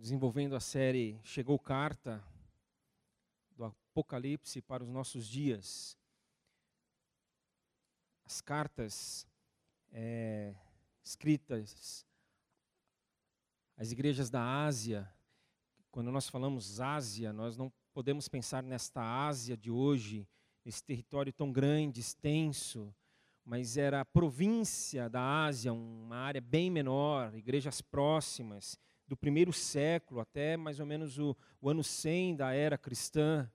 desenvolvendo a série Chegou Carta do Apocalipse para os nossos dias. As cartas é, escritas às igrejas da Ásia. Quando nós falamos Ásia, nós não podemos pensar nesta Ásia de hoje, esse território tão grande, extenso, mas era a província da Ásia, uma área bem menor, igrejas próximas do primeiro século até mais ou menos o, o ano 100 da era cristã.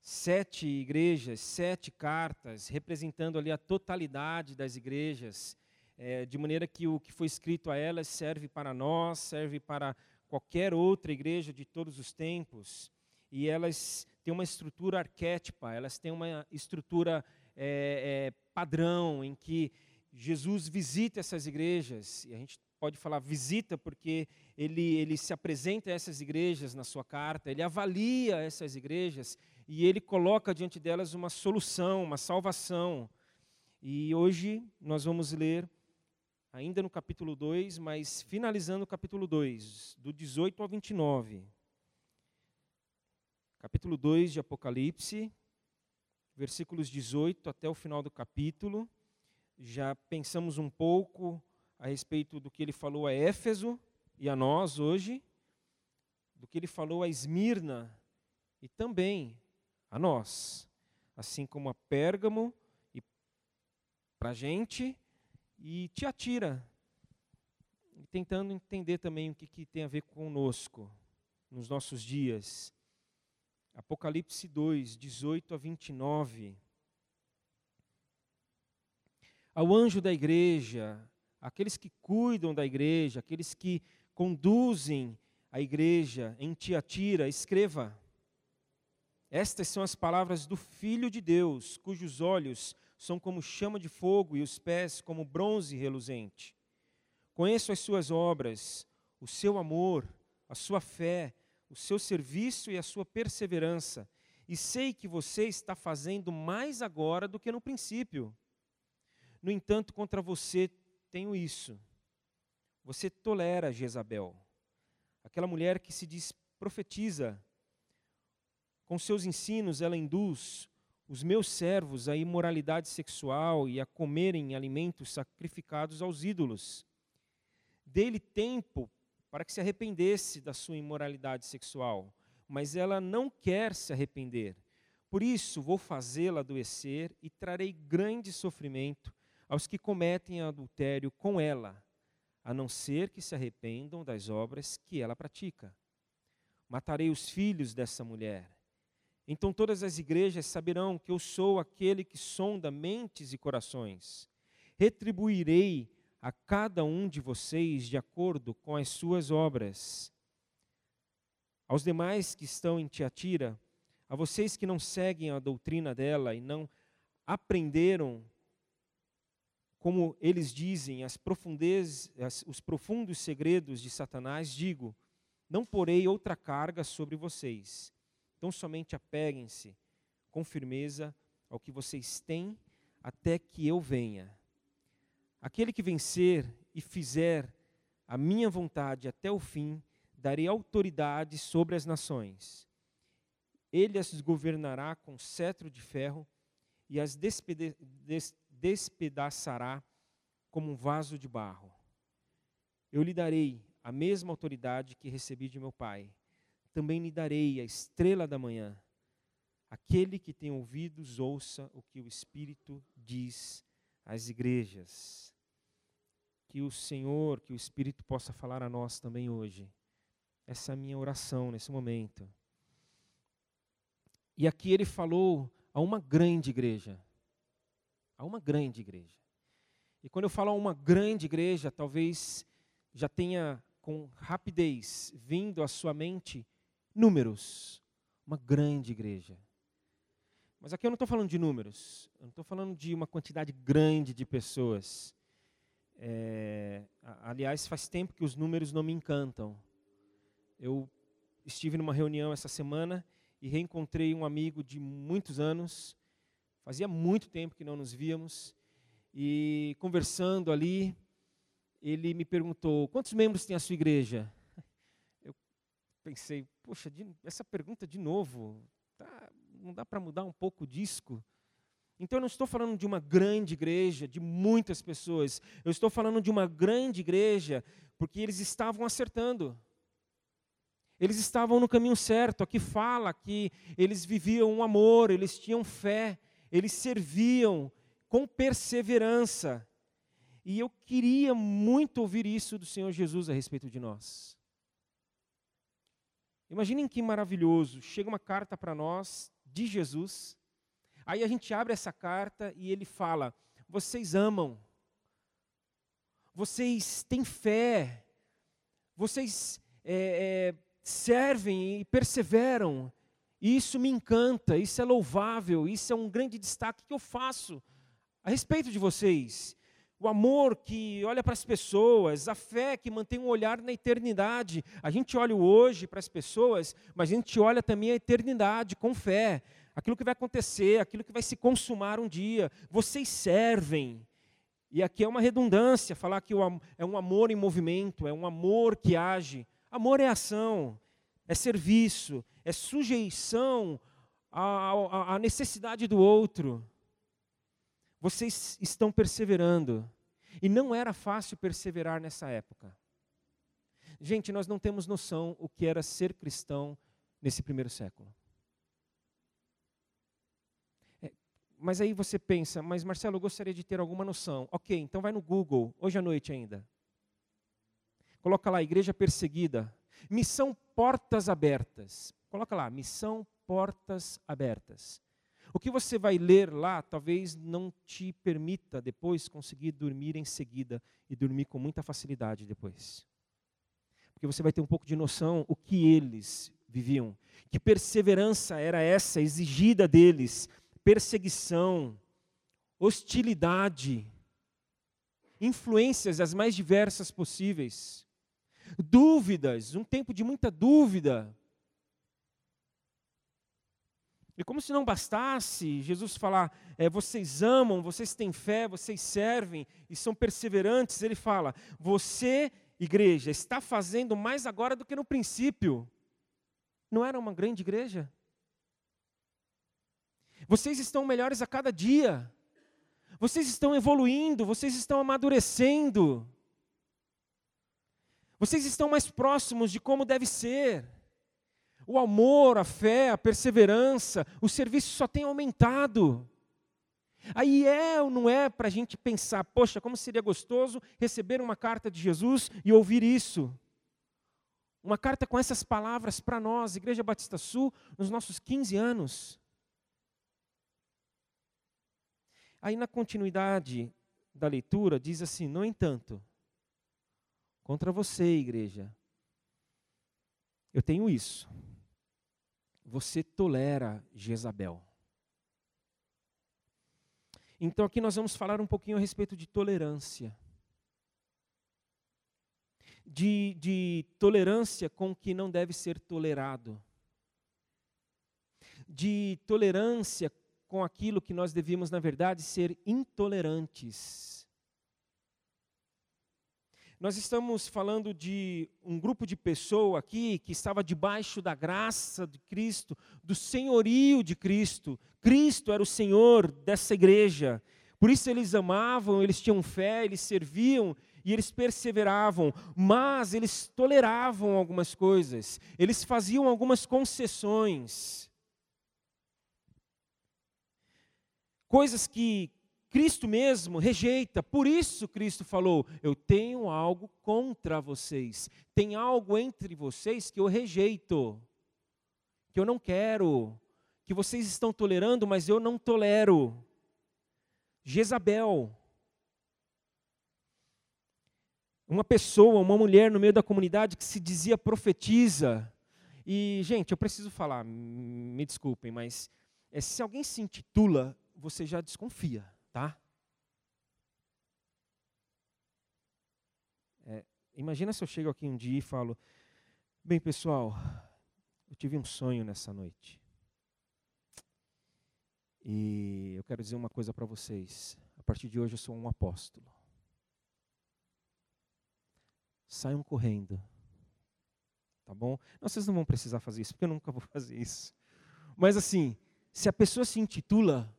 Sete igrejas, sete cartas, representando ali a totalidade das igrejas, é, de maneira que o que foi escrito a elas serve para nós, serve para qualquer outra igreja de todos os tempos. E elas têm uma estrutura arquétipa, elas têm uma estrutura é, é, padrão, em que Jesus visita essas igrejas, e a gente pode falar visita, porque ele, ele se apresenta a essas igrejas na sua carta, ele avalia essas igrejas e ele coloca diante delas uma solução, uma salvação. E hoje nós vamos ler, ainda no capítulo 2, mas finalizando o capítulo 2, do 18 ao 29. Capítulo 2 de Apocalipse, versículos 18 até o final do capítulo. Já pensamos um pouco a respeito do que ele falou a Éfeso e a nós hoje, do que ele falou a Esmirna e também a nós, assim como a Pérgamo e para a gente e te atira, tentando entender também o que, que tem a ver conosco nos nossos dias. Apocalipse 2, 18 a 29. Ao anjo da igreja, aqueles que cuidam da igreja, aqueles que conduzem a igreja em Tiatira, escreva. Estas são as palavras do Filho de Deus, cujos olhos são como chama de fogo e os pés como bronze reluzente. Conheço as suas obras, o seu amor, a sua fé, o seu serviço e a sua perseverança, e sei que você está fazendo mais agora do que no princípio. No entanto, contra você tenho isso. Você tolera Jezabel, aquela mulher que se diz profetiza. Com seus ensinos, ela induz os meus servos à imoralidade sexual e a comerem alimentos sacrificados aos ídolos. Dê-lhe tempo para que se arrependesse da sua imoralidade sexual, mas ela não quer se arrepender. Por isso vou fazê-la adoecer e trarei grande sofrimento aos que cometem adultério com ela, a não ser que se arrependam das obras que ela pratica. Matarei os filhos dessa mulher. Então todas as igrejas saberão que eu sou aquele que sonda mentes e corações. Retribuirei a cada um de vocês de acordo com as suas obras. Aos demais que estão em Tiatira, a vocês que não seguem a doutrina dela e não aprenderam como eles dizem, as profundezas, as, os profundos segredos de Satanás, digo: não porei outra carga sobre vocês. Então somente apeguem-se com firmeza ao que vocês têm até que eu venha. Aquele que vencer e fizer a minha vontade até o fim, darei autoridade sobre as nações. Ele as governará com cetro de ferro e as despede, des, despedaçará como um vaso de barro. Eu lhe darei a mesma autoridade que recebi de meu Pai. Também lhe darei a estrela da manhã. Aquele que tem ouvidos, ouça o que o Espírito diz às igrejas. Que o Senhor, que o Espírito possa falar a nós também hoje. Essa é a minha oração nesse momento. E aqui ele falou a uma grande igreja a uma grande igreja. E quando eu falo a uma grande igreja, talvez já tenha com rapidez vindo à sua mente números. Uma grande igreja. Mas aqui eu não estou falando de números, eu não estou falando de uma quantidade grande de pessoas. É, aliás, faz tempo que os números não me encantam. Eu estive numa reunião essa semana e reencontrei um amigo de muitos anos Fazia muito tempo que não nos víamos. E conversando ali, ele me perguntou: quantos membros tem a sua igreja? Eu pensei, poxa, essa pergunta de novo, tá, não dá para mudar um pouco o disco? Então eu não estou falando de uma grande igreja, de muitas pessoas. Eu estou falando de uma grande igreja porque eles estavam acertando. Eles estavam no caminho certo. Aqui fala que eles viviam um amor, eles tinham fé, eles serviam com perseverança. E eu queria muito ouvir isso do Senhor Jesus a respeito de nós. Imaginem que maravilhoso. Chega uma carta para nós de Jesus Aí a gente abre essa carta e ele fala: vocês amam, vocês têm fé, vocês é, é, servem e perseveram. E isso me encanta, isso é louvável, isso é um grande destaque que eu faço a respeito de vocês. O amor que olha para as pessoas, a fé que mantém um olhar na eternidade. A gente olha hoje para as pessoas, mas a gente olha também a eternidade com fé aquilo que vai acontecer, aquilo que vai se consumar um dia. Vocês servem. E aqui é uma redundância falar que é um amor em movimento, é um amor que age. Amor é ação, é serviço, é sujeição à, à necessidade do outro. Vocês estão perseverando. E não era fácil perseverar nessa época. Gente, nós não temos noção o que era ser cristão nesse primeiro século. Mas aí você pensa, mas Marcelo, eu gostaria de ter alguma noção. Ok, então vai no Google, hoje à noite ainda. Coloca lá, Igreja Perseguida. Missão Portas Abertas. Coloca lá, Missão Portas Abertas. O que você vai ler lá talvez não te permita depois conseguir dormir em seguida e dormir com muita facilidade depois. Porque você vai ter um pouco de noção o que eles viviam, que perseverança era essa exigida deles perseguição, hostilidade, influências as mais diversas possíveis, dúvidas, um tempo de muita dúvida. E como se não bastasse Jesus falar, é, vocês amam, vocês têm fé, vocês servem e são perseverantes, ele fala, você, igreja, está fazendo mais agora do que no princípio. Não era uma grande igreja? Vocês estão melhores a cada dia. Vocês estão evoluindo, vocês estão amadurecendo. Vocês estão mais próximos de como deve ser. O amor, a fé, a perseverança, o serviço só tem aumentado. Aí é ou não é para a gente pensar, poxa, como seria gostoso receber uma carta de Jesus e ouvir isso? Uma carta com essas palavras para nós, Igreja Batista Sul, nos nossos 15 anos. Aí na continuidade da leitura diz assim: No entanto, contra você, igreja, eu tenho isso. Você tolera Jezabel. Então aqui nós vamos falar um pouquinho a respeito de tolerância. De, de tolerância com o que não deve ser tolerado. De tolerância com aquilo que nós devíamos, na verdade, ser intolerantes. Nós estamos falando de um grupo de pessoas aqui que estava debaixo da graça de Cristo, do senhorio de Cristo. Cristo era o Senhor dessa igreja. Por isso eles amavam, eles tinham fé, eles serviam e eles perseveravam, mas eles toleravam algumas coisas, eles faziam algumas concessões. coisas que Cristo mesmo rejeita. Por isso Cristo falou: Eu tenho algo contra vocês. Tem algo entre vocês que eu rejeito, que eu não quero, que vocês estão tolerando, mas eu não tolero. Jezabel. Uma pessoa, uma mulher no meio da comunidade que se dizia profetiza. E, gente, eu preciso falar, me desculpem, mas é, se alguém se intitula você já desconfia, tá? É, imagina se eu chego aqui um dia e falo: Bem, pessoal, eu tive um sonho nessa noite. E eu quero dizer uma coisa para vocês. A partir de hoje eu sou um apóstolo. Saiam correndo. tá bom? Não, vocês não vão precisar fazer isso, porque eu nunca vou fazer isso. Mas assim, se a pessoa se intitula,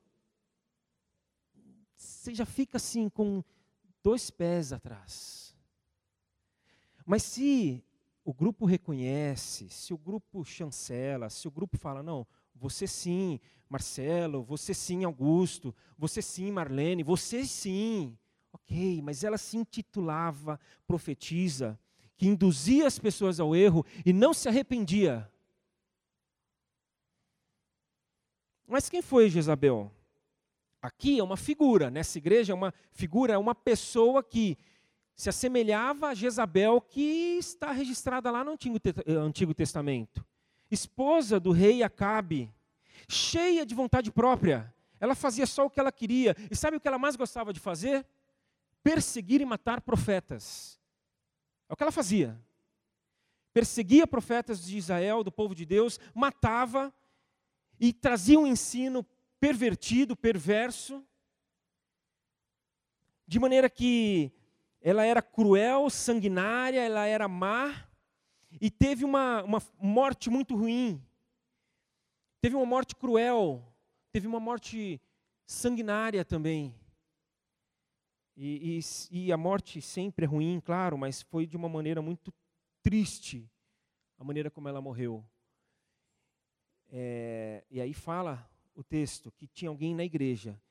você já fica assim com dois pés atrás. Mas se o grupo reconhece, se o grupo chancela, se o grupo fala, não, você sim, Marcelo, você sim, Augusto, você sim, Marlene, você sim. Ok, mas ela se intitulava profetiza, que induzia as pessoas ao erro e não se arrependia. Mas quem foi Jezabel? Aqui é uma figura, nessa igreja é uma figura, é uma pessoa que se assemelhava a Jezabel que está registrada lá no Antigo, eh, Antigo Testamento. Esposa do rei Acabe, cheia de vontade própria. Ela fazia só o que ela queria. E sabe o que ela mais gostava de fazer? Perseguir e matar profetas. É o que ela fazia. Perseguia profetas de Israel, do povo de Deus, matava e trazia um ensino pervertido, perverso, de maneira que ela era cruel, sanguinária, ela era má e teve uma, uma morte muito ruim. Teve uma morte cruel, teve uma morte sanguinária também. E, e, e, a morte sempre é ruim, claro, mas foi de uma maneira muito triste a maneira como ela morreu. É, e aí fala o texto que tinha alguém na igreja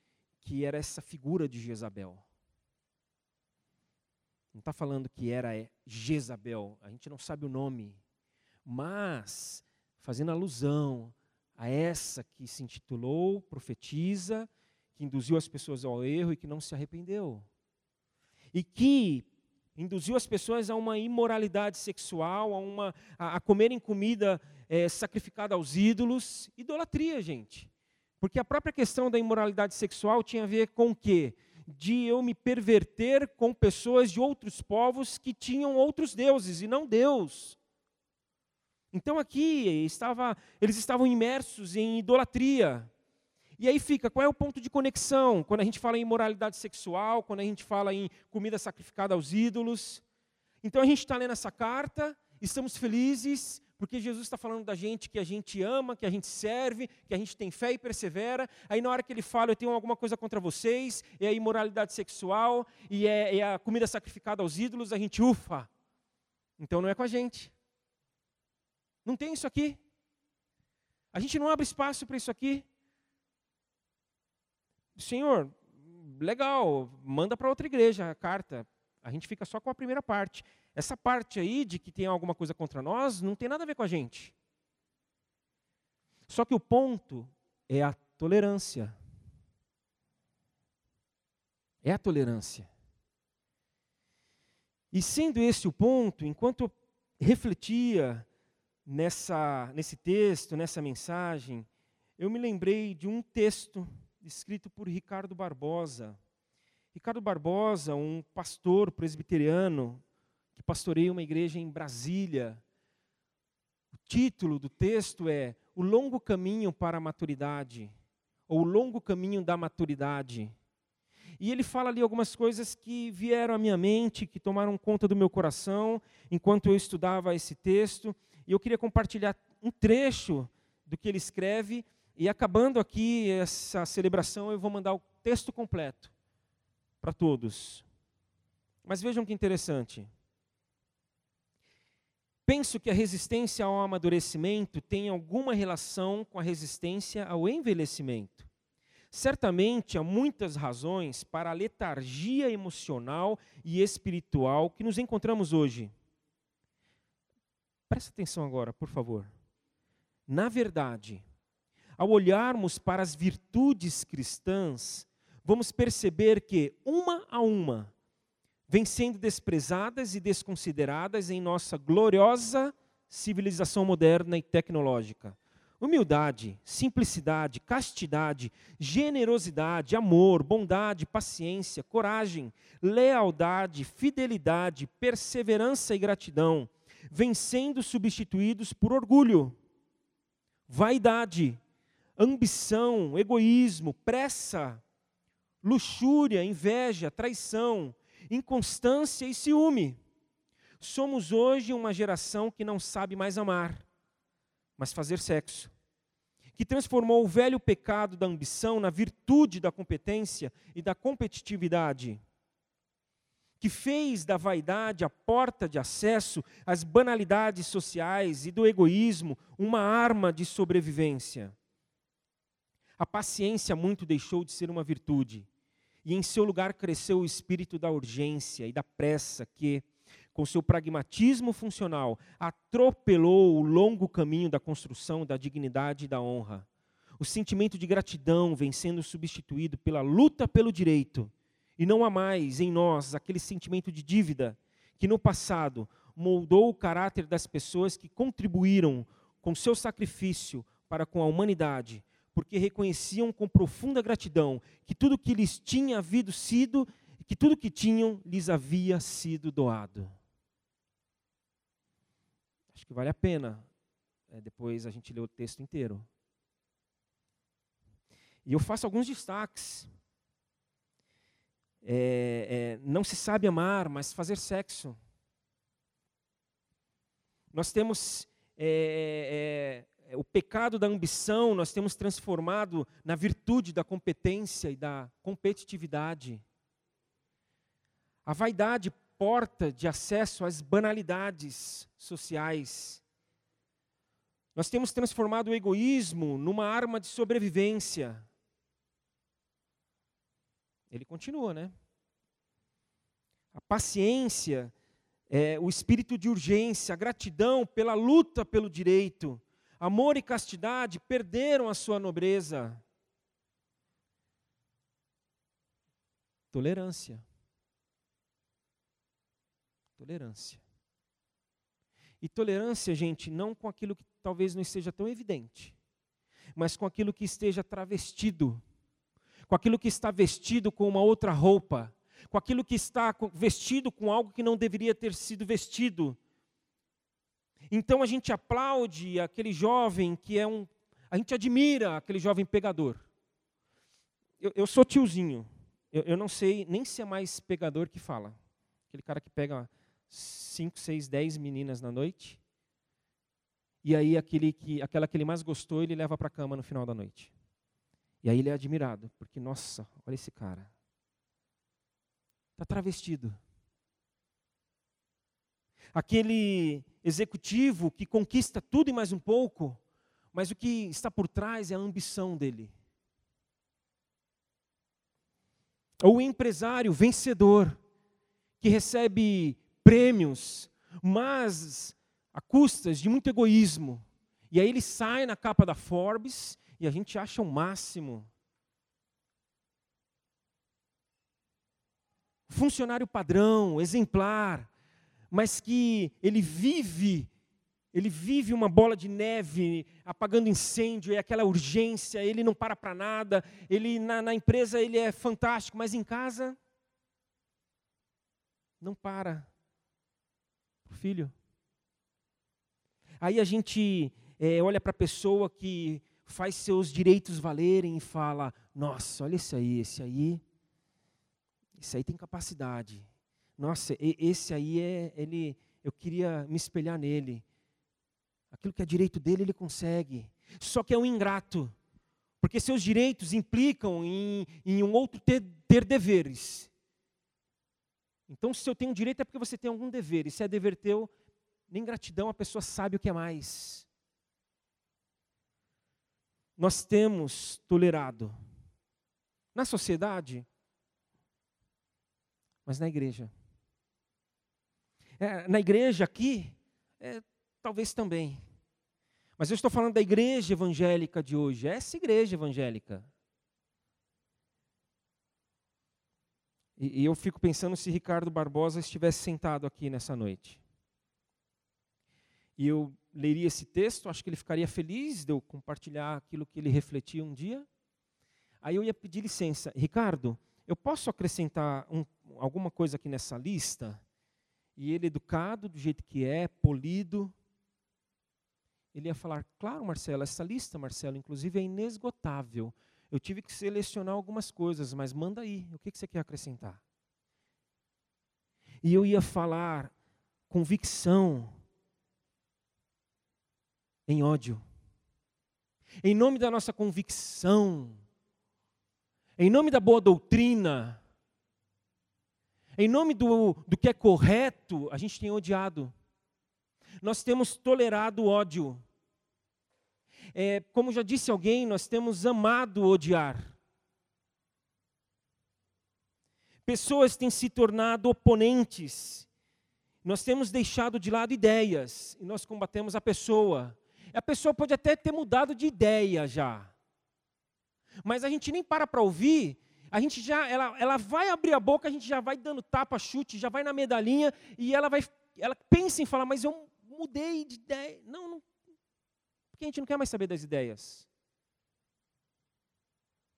que era essa figura de Jezabel. Não está falando que era é, Jezabel, a gente não sabe o nome, mas fazendo alusão a essa que se intitulou profetiza, que induziu as pessoas ao erro e que não se arrependeu. E que induziu as pessoas a uma imoralidade sexual, a, uma, a, a comerem comida é, sacrificada aos ídolos. Idolatria, gente. Porque a própria questão da imoralidade sexual tinha a ver com o quê? de eu me perverter com pessoas de outros povos que tinham outros deuses e não Deus. Então aqui estava, eles estavam imersos em idolatria. E aí fica, qual é o ponto de conexão? Quando a gente fala em imoralidade sexual, quando a gente fala em comida sacrificada aos ídolos. Então a gente está lendo essa carta, estamos felizes, porque Jesus está falando da gente que a gente ama, que a gente serve, que a gente tem fé e persevera. Aí na hora que ele fala, eu tenho alguma coisa contra vocês, é a imoralidade sexual e é, é a comida sacrificada aos ídolos, a gente ufa. Então não é com a gente. Não tem isso aqui. A gente não abre espaço para isso aqui. Senhor, legal, manda para outra igreja a carta. A gente fica só com a primeira parte. Essa parte aí de que tem alguma coisa contra nós não tem nada a ver com a gente. Só que o ponto é a tolerância. É a tolerância. E sendo esse o ponto, enquanto eu refletia nessa, nesse texto, nessa mensagem, eu me lembrei de um texto escrito por Ricardo Barbosa. Ricardo Barbosa, um pastor presbiteriano que pastoreia uma igreja em Brasília. O título do texto é O Longo Caminho para a Maturidade, ou O Longo Caminho da Maturidade. E ele fala ali algumas coisas que vieram à minha mente, que tomaram conta do meu coração enquanto eu estudava esse texto, e eu queria compartilhar um trecho do que ele escreve, e acabando aqui essa celebração, eu vou mandar o texto completo para todos. Mas vejam que interessante. Penso que a resistência ao amadurecimento tem alguma relação com a resistência ao envelhecimento. Certamente há muitas razões para a letargia emocional e espiritual que nos encontramos hoje. Presta atenção agora, por favor. Na verdade, ao olharmos para as virtudes cristãs, vamos perceber que, uma a uma, vêm sendo desprezadas e desconsideradas em nossa gloriosa civilização moderna e tecnológica. Humildade, simplicidade, castidade, generosidade, amor, bondade, paciência, coragem, lealdade, fidelidade, perseverança e gratidão vêm sendo substituídos por orgulho, vaidade, ambição, egoísmo, pressa, luxúria, inveja, traição, inconstância e ciúme. Somos hoje uma geração que não sabe mais amar, mas fazer sexo. Que transformou o velho pecado da ambição na virtude da competência e da competitividade. Que fez da vaidade a porta de acesso às banalidades sociais e do egoísmo uma arma de sobrevivência. A paciência muito deixou de ser uma virtude, e em seu lugar cresceu o espírito da urgência e da pressa que, com seu pragmatismo funcional, atropelou o longo caminho da construção da dignidade e da honra. O sentimento de gratidão vem sendo substituído pela luta pelo direito, e não há mais em nós aquele sentimento de dívida que no passado moldou o caráter das pessoas que contribuíram com seu sacrifício para com a humanidade porque reconheciam com profunda gratidão que tudo que lhes tinha havido sido, que tudo que tinham lhes havia sido doado. Acho que vale a pena é, depois a gente ler o texto inteiro. E eu faço alguns destaques. É, é, não se sabe amar, mas fazer sexo. Nós temos é, é é, o pecado da ambição nós temos transformado na virtude da competência e da competitividade. A vaidade porta de acesso às banalidades sociais. Nós temos transformado o egoísmo numa arma de sobrevivência. Ele continua, né? A paciência, é, o espírito de urgência, a gratidão pela luta pelo direito, Amor e castidade perderam a sua nobreza. Tolerância. Tolerância. E tolerância, gente, não com aquilo que talvez não esteja tão evidente, mas com aquilo que esteja travestido, com aquilo que está vestido com uma outra roupa, com aquilo que está vestido com algo que não deveria ter sido vestido, então a gente aplaude aquele jovem que é um. A gente admira aquele jovem pegador. Eu, eu sou tiozinho. Eu, eu, não sei nem se é mais pegador que fala. Aquele cara que pega cinco, seis, dez meninas na noite. E aí aquele que, aquela que ele mais gostou, ele leva para a cama no final da noite. E aí ele é admirado, porque, nossa, olha esse cara. Está travestido. Aquele executivo que conquista tudo e mais um pouco, mas o que está por trás é a ambição dele. Ou o empresário vencedor, que recebe prêmios, mas a custas de muito egoísmo. E aí ele sai na capa da Forbes e a gente acha o máximo. Funcionário padrão, exemplar, mas que ele vive, ele vive uma bola de neve, apagando incêndio, é aquela urgência, ele não para para nada, ele na, na empresa ele é fantástico, mas em casa não para. Filho. Aí a gente é, olha para a pessoa que faz seus direitos valerem e fala: Nossa, olha esse aí, esse aí, esse aí tem capacidade, nossa, esse aí é, ele, eu queria me espelhar nele. Aquilo que é direito dele, ele consegue. Só que é um ingrato, porque seus direitos implicam em, em um outro ter, ter deveres. Então, se eu tenho direito é porque você tem algum dever, e se é dever teu, nem gratidão, a pessoa sabe o que é mais. Nós temos tolerado na sociedade, mas na igreja. É, na igreja aqui, é, talvez também. Mas eu estou falando da igreja evangélica de hoje, essa igreja evangélica. E, e eu fico pensando se Ricardo Barbosa estivesse sentado aqui nessa noite. E eu leria esse texto, acho que ele ficaria feliz de eu compartilhar aquilo que ele refletia um dia. Aí eu ia pedir licença, Ricardo, eu posso acrescentar um, alguma coisa aqui nessa lista? E ele educado do jeito que é, polido, ele ia falar: Claro, Marcelo, essa lista, Marcelo, inclusive é inesgotável. Eu tive que selecionar algumas coisas, mas manda aí, o que, que você quer acrescentar? E eu ia falar convicção em ódio. Em nome da nossa convicção, em nome da boa doutrina, em nome do, do que é correto, a gente tem odiado. Nós temos tolerado ódio. É, como já disse alguém, nós temos amado odiar. Pessoas têm se tornado oponentes. Nós temos deixado de lado ideias e nós combatemos a pessoa. A pessoa pode até ter mudado de ideia já. Mas a gente nem para para ouvir, a gente já, ela, ela vai abrir a boca, a gente já vai dando tapa, chute, já vai na medalhinha e ela vai, ela pensa em falar, mas eu mudei de ideia. Não, não. Porque a gente não quer mais saber das ideias.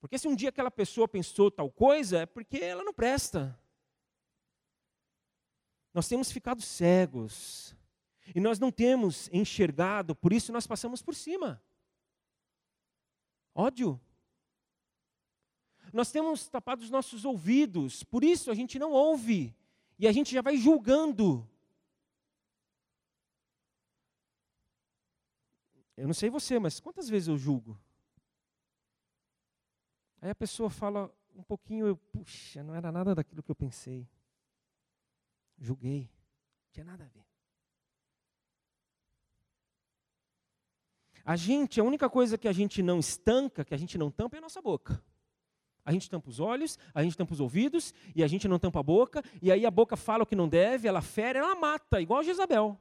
Porque se um dia aquela pessoa pensou tal coisa, é porque ela não presta. Nós temos ficado cegos. E nós não temos enxergado, por isso nós passamos por cima. Ódio. Nós temos tapado os nossos ouvidos, por isso a gente não ouve. E a gente já vai julgando. Eu não sei você, mas quantas vezes eu julgo? Aí a pessoa fala um pouquinho, eu, puxa, não era nada daquilo que eu pensei. Julguei. Não tinha nada a ver. A gente, a única coisa que a gente não estanca, que a gente não tampa é a nossa boca. A gente tampa os olhos, a gente tampa os ouvidos, e a gente não tampa a boca, e aí a boca fala o que não deve, ela fere, ela mata, igual a Jezabel.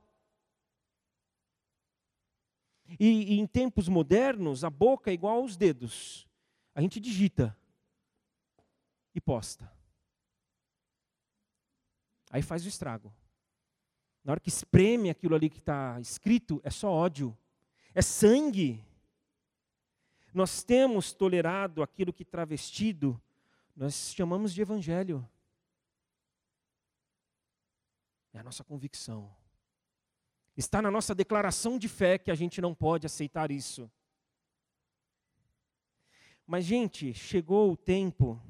E, e em tempos modernos, a boca é igual aos dedos. A gente digita e posta. Aí faz o estrago. Na hora que espreme aquilo ali que está escrito, é só ódio, é sangue. Nós temos tolerado aquilo que travestido, nós chamamos de evangelho. É a nossa convicção. Está na nossa declaração de fé que a gente não pode aceitar isso. Mas, gente, chegou o tempo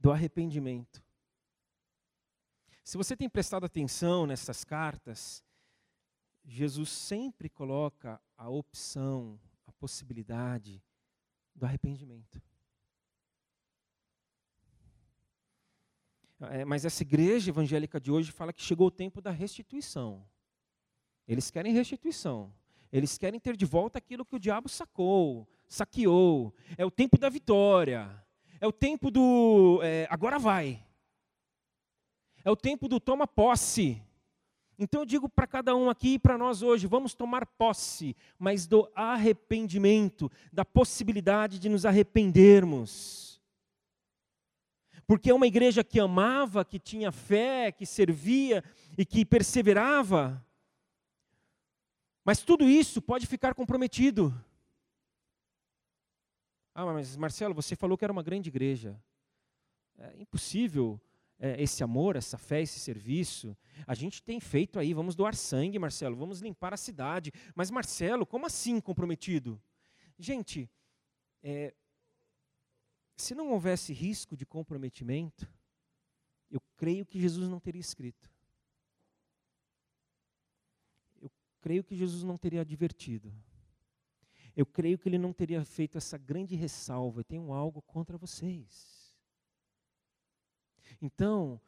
do arrependimento. Se você tem prestado atenção nessas cartas, Jesus sempre coloca a opção, a possibilidade do arrependimento. É, mas essa igreja evangélica de hoje fala que chegou o tempo da restituição. Eles querem restituição. Eles querem ter de volta aquilo que o diabo sacou, saqueou. É o tempo da vitória. É o tempo do é, agora vai. É o tempo do toma posse. Então eu digo para cada um aqui e para nós hoje, vamos tomar posse, mas do arrependimento, da possibilidade de nos arrependermos. Porque é uma igreja que amava, que tinha fé, que servia e que perseverava, mas tudo isso pode ficar comprometido. Ah, mas Marcelo, você falou que era uma grande igreja. É impossível é, esse amor, essa fé, esse serviço. A gente tem feito aí, vamos doar sangue, Marcelo, vamos limpar a cidade. Mas, Marcelo, como assim comprometido? Gente, é, se não houvesse risco de comprometimento, eu creio que Jesus não teria escrito. creio que Jesus não teria advertido. Eu creio que ele não teria feito essa grande ressalva: tenho algo contra vocês. Então,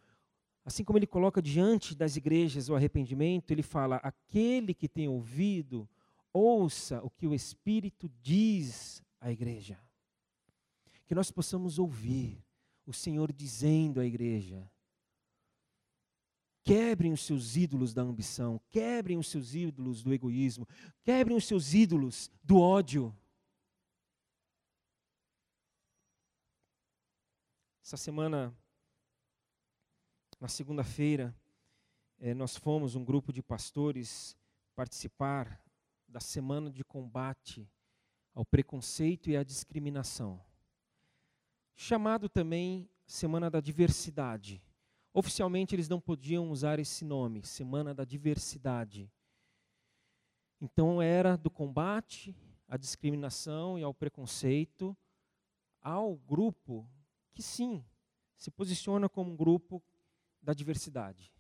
assim como ele coloca diante das igrejas o arrependimento, ele fala: aquele que tem ouvido, ouça o que o Espírito diz à igreja. Que nós possamos ouvir o Senhor dizendo à igreja: Quebrem os seus ídolos da ambição, quebrem os seus ídolos do egoísmo, quebrem os seus ídolos do ódio. Essa semana, na segunda-feira, eh, nós fomos, um grupo de pastores, participar da semana de combate ao preconceito e à discriminação, chamado também Semana da Diversidade. Oficialmente eles não podiam usar esse nome, Semana da Diversidade. Então era do combate à discriminação e ao preconceito ao grupo que sim, se posiciona como um grupo da diversidade.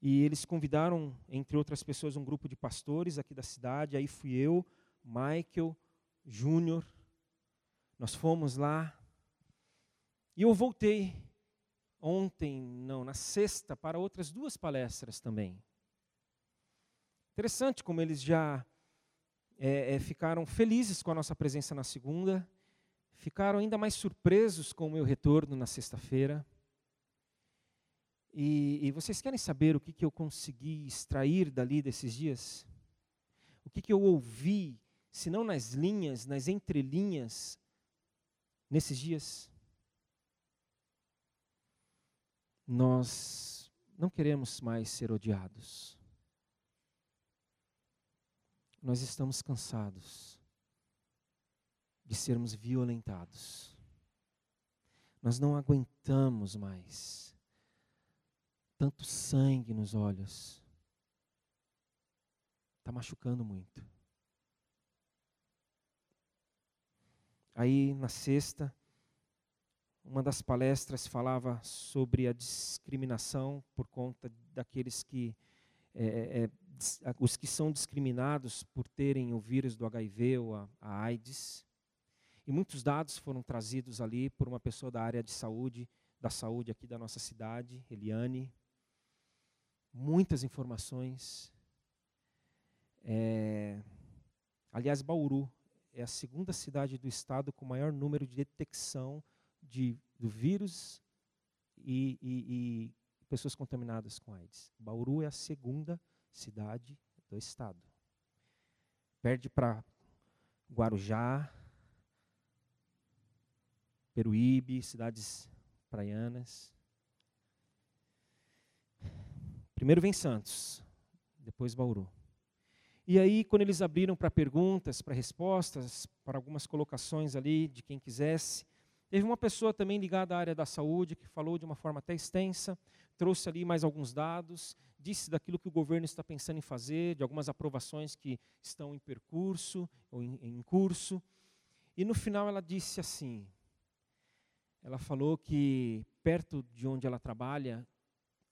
E eles convidaram, entre outras pessoas, um grupo de pastores aqui da cidade. Aí fui eu, Michael, Júnior. Nós fomos lá. E eu voltei ontem, não, na sexta, para outras duas palestras também. Interessante como eles já é, é, ficaram felizes com a nossa presença na segunda, ficaram ainda mais surpresos com o meu retorno na sexta-feira. E, e, vocês querem saber o que, que eu consegui extrair dali desses dias? O que, que eu ouvi, se não nas linhas, nas entrelinhas, nesses dias? Nós não queremos mais ser odiados. Nós estamos cansados de sermos violentados. Nós não aguentamos mais tanto sangue nos olhos. Está machucando muito. Aí, na sexta, uma das palestras falava sobre a discriminação por conta daqueles que, é, é, é os que são discriminados por terem o vírus do HIV ou a, a AIDS. E muitos dados foram trazidos ali por uma pessoa da área de saúde, da saúde aqui da nossa cidade, Eliane, muitas informações. É, aliás, Bauru é a segunda cidade do estado com maior número de detecção de, do vírus e, e, e pessoas contaminadas com AIDS. Bauru é a segunda cidade do estado. Perde para Guarujá, Peruíbe, cidades praianas. Primeiro vem Santos, depois Bauru. E aí, quando eles abriram para perguntas, para respostas, para algumas colocações ali de quem quisesse, teve uma pessoa também ligada à área da saúde que falou de uma forma até extensa, trouxe ali mais alguns dados, disse daquilo que o governo está pensando em fazer, de algumas aprovações que estão em percurso ou em, em curso. E no final ela disse assim: ela falou que perto de onde ela trabalha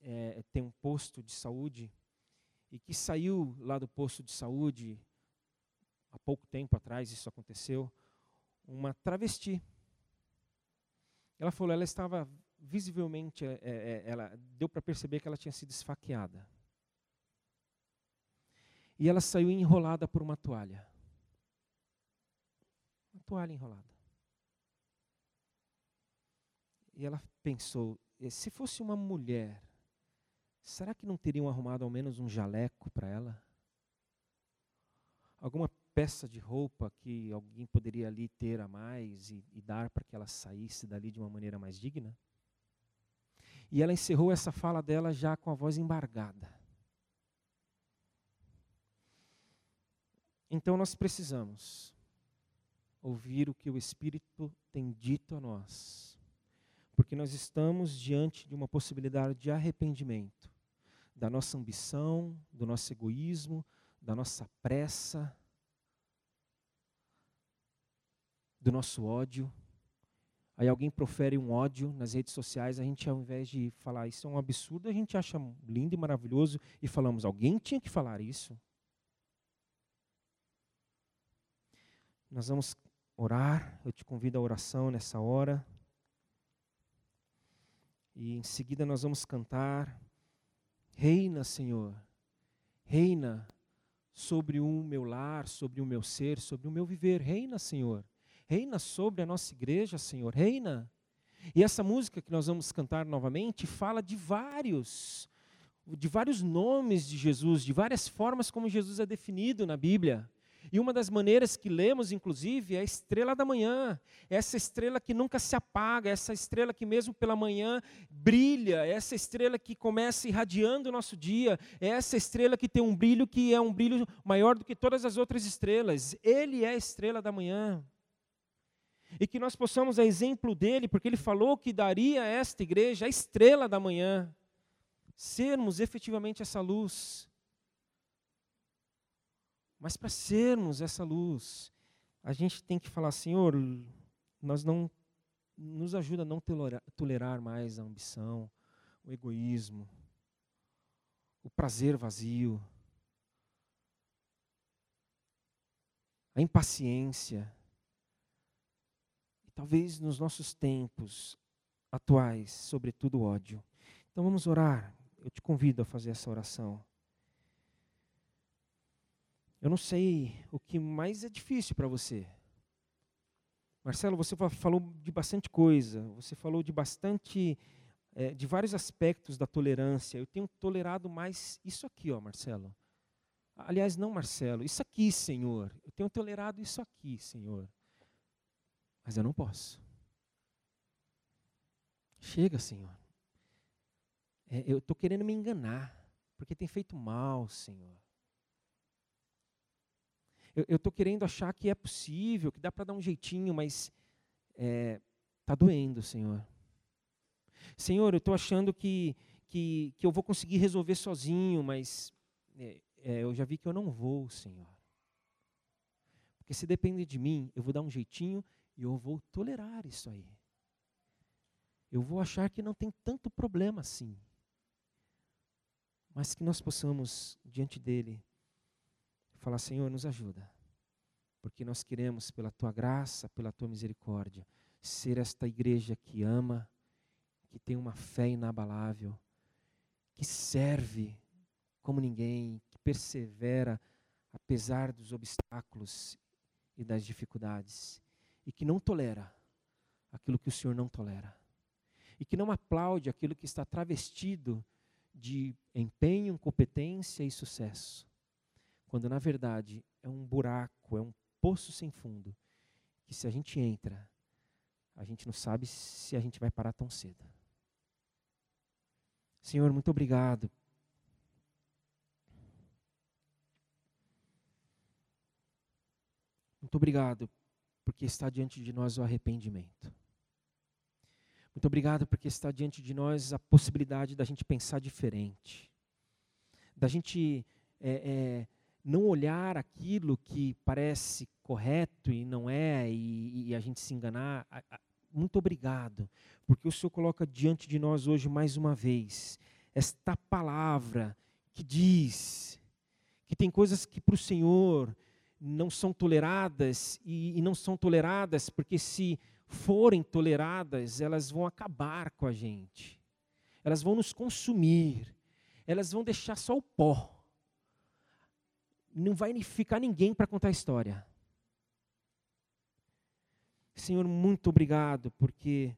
é, tem um posto de saúde e que saiu lá do posto de saúde, há pouco tempo atrás isso aconteceu, uma travesti. Ela falou, ela estava visivelmente, é, é, é ela deu para perceber que ela tinha sido esfaqueada. E ela saiu enrolada por uma toalha. Uma toalha enrolada. E ela pensou, se fosse uma mulher Será que não teriam arrumado ao menos um jaleco para ela? Alguma peça de roupa que alguém poderia ali ter a mais e, e dar para que ela saísse dali de uma maneira mais digna? E ela encerrou essa fala dela já com a voz embargada. Então nós precisamos ouvir o que o Espírito tem dito a nós, porque nós estamos diante de uma possibilidade de arrependimento da nossa ambição, do nosso egoísmo, da nossa pressa, do nosso ódio. Aí alguém profere um ódio nas redes sociais, a gente ao invés de falar isso é um absurdo, a gente acha lindo e maravilhoso e falamos, alguém tinha que falar isso. Nós vamos orar, eu te convido à oração nessa hora. E em seguida nós vamos cantar Reina, Senhor, reina sobre o meu lar, sobre o meu ser, sobre o meu viver. Reina, Senhor. Reina sobre a nossa igreja, Senhor. Reina. E essa música que nós vamos cantar novamente fala de vários de vários nomes de Jesus, de várias formas como Jesus é definido na Bíblia. E uma das maneiras que lemos, inclusive, é a estrela da manhã. Essa estrela que nunca se apaga, essa estrela que mesmo pela manhã brilha, essa estrela que começa irradiando o nosso dia, essa estrela que tem um brilho que é um brilho maior do que todas as outras estrelas. Ele é a estrela da manhã. E que nós possamos, a exemplo dele, porque ele falou que daria a esta igreja a estrela da manhã, sermos efetivamente essa luz mas para sermos essa luz, a gente tem que falar, Senhor, nós não nos ajuda a não tolerar, tolerar mais a ambição, o egoísmo, o prazer vazio, a impaciência. E talvez nos nossos tempos atuais, sobretudo ódio. Então vamos orar. Eu te convido a fazer essa oração. Eu não sei o que mais é difícil para você. Marcelo, você falou de bastante coisa, você falou de bastante, é, de vários aspectos da tolerância. Eu tenho tolerado mais isso aqui, ó, Marcelo. Aliás, não, Marcelo, isso aqui, Senhor. Eu tenho tolerado isso aqui, Senhor. Mas eu não posso. Chega, Senhor. É, eu estou querendo me enganar, porque tem feito mal, Senhor. Eu estou querendo achar que é possível, que dá para dar um jeitinho, mas está é, tá doendo, Senhor. Senhor, eu estou achando que, que, que eu vou conseguir resolver sozinho, mas é, é, eu já vi que eu não vou, Senhor. Porque se depender de mim, eu vou dar um jeitinho e eu vou tolerar isso aí. Eu vou achar que não tem tanto problema assim. Mas que nós possamos, diante dele, falar: Senhor, nos ajuda. Porque nós queremos, pela tua graça, pela tua misericórdia, ser esta igreja que ama, que tem uma fé inabalável, que serve como ninguém, que persevera apesar dos obstáculos e das dificuldades, e que não tolera aquilo que o Senhor não tolera, e que não aplaude aquilo que está travestido de empenho, competência e sucesso quando na verdade é um buraco, é um poço sem fundo, que se a gente entra, a gente não sabe se a gente vai parar tão cedo. Senhor, muito obrigado. Muito obrigado porque está diante de nós o arrependimento. Muito obrigado porque está diante de nós a possibilidade da gente pensar diferente, da gente é, é, não olhar aquilo que parece correto e não é, e, e a gente se enganar. Muito obrigado, porque o Senhor coloca diante de nós hoje mais uma vez esta palavra que diz que tem coisas que para o Senhor não são toleradas e, e não são toleradas porque se forem toleradas, elas vão acabar com a gente, elas vão nos consumir, elas vão deixar só o pó não vai ficar ninguém para contar a história. Senhor, muito obrigado, porque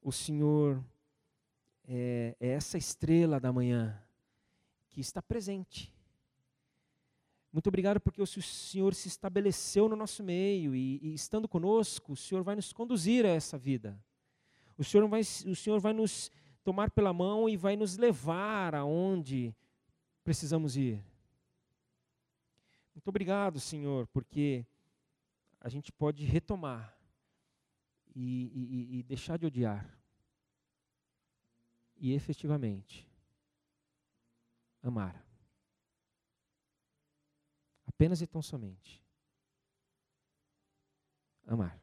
o Senhor é, é essa estrela da manhã que está presente. Muito obrigado porque o Senhor se estabeleceu no nosso meio e, e, estando conosco, o Senhor vai nos conduzir a essa vida. O Senhor, vai, o Senhor vai nos tomar pela mão e vai nos levar aonde precisamos ir. Muito obrigado, Senhor, porque a gente pode retomar e, e, e deixar de odiar. E efetivamente amar. Apenas e tão somente. Amar.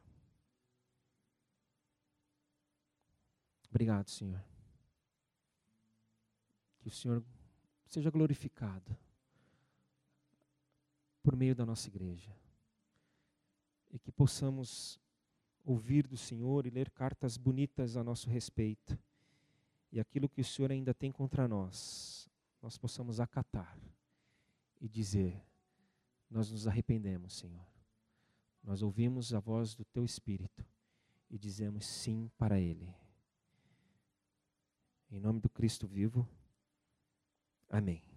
Obrigado, Senhor. Que o Senhor seja glorificado por meio da nossa igreja. E que possamos ouvir do Senhor e ler cartas bonitas a nosso respeito. E aquilo que o Senhor ainda tem contra nós, nós possamos acatar e dizer: Nós nos arrependemos, Senhor. Nós ouvimos a voz do Teu Espírito e dizemos sim para Ele. Em nome do Cristo vivo. Amém.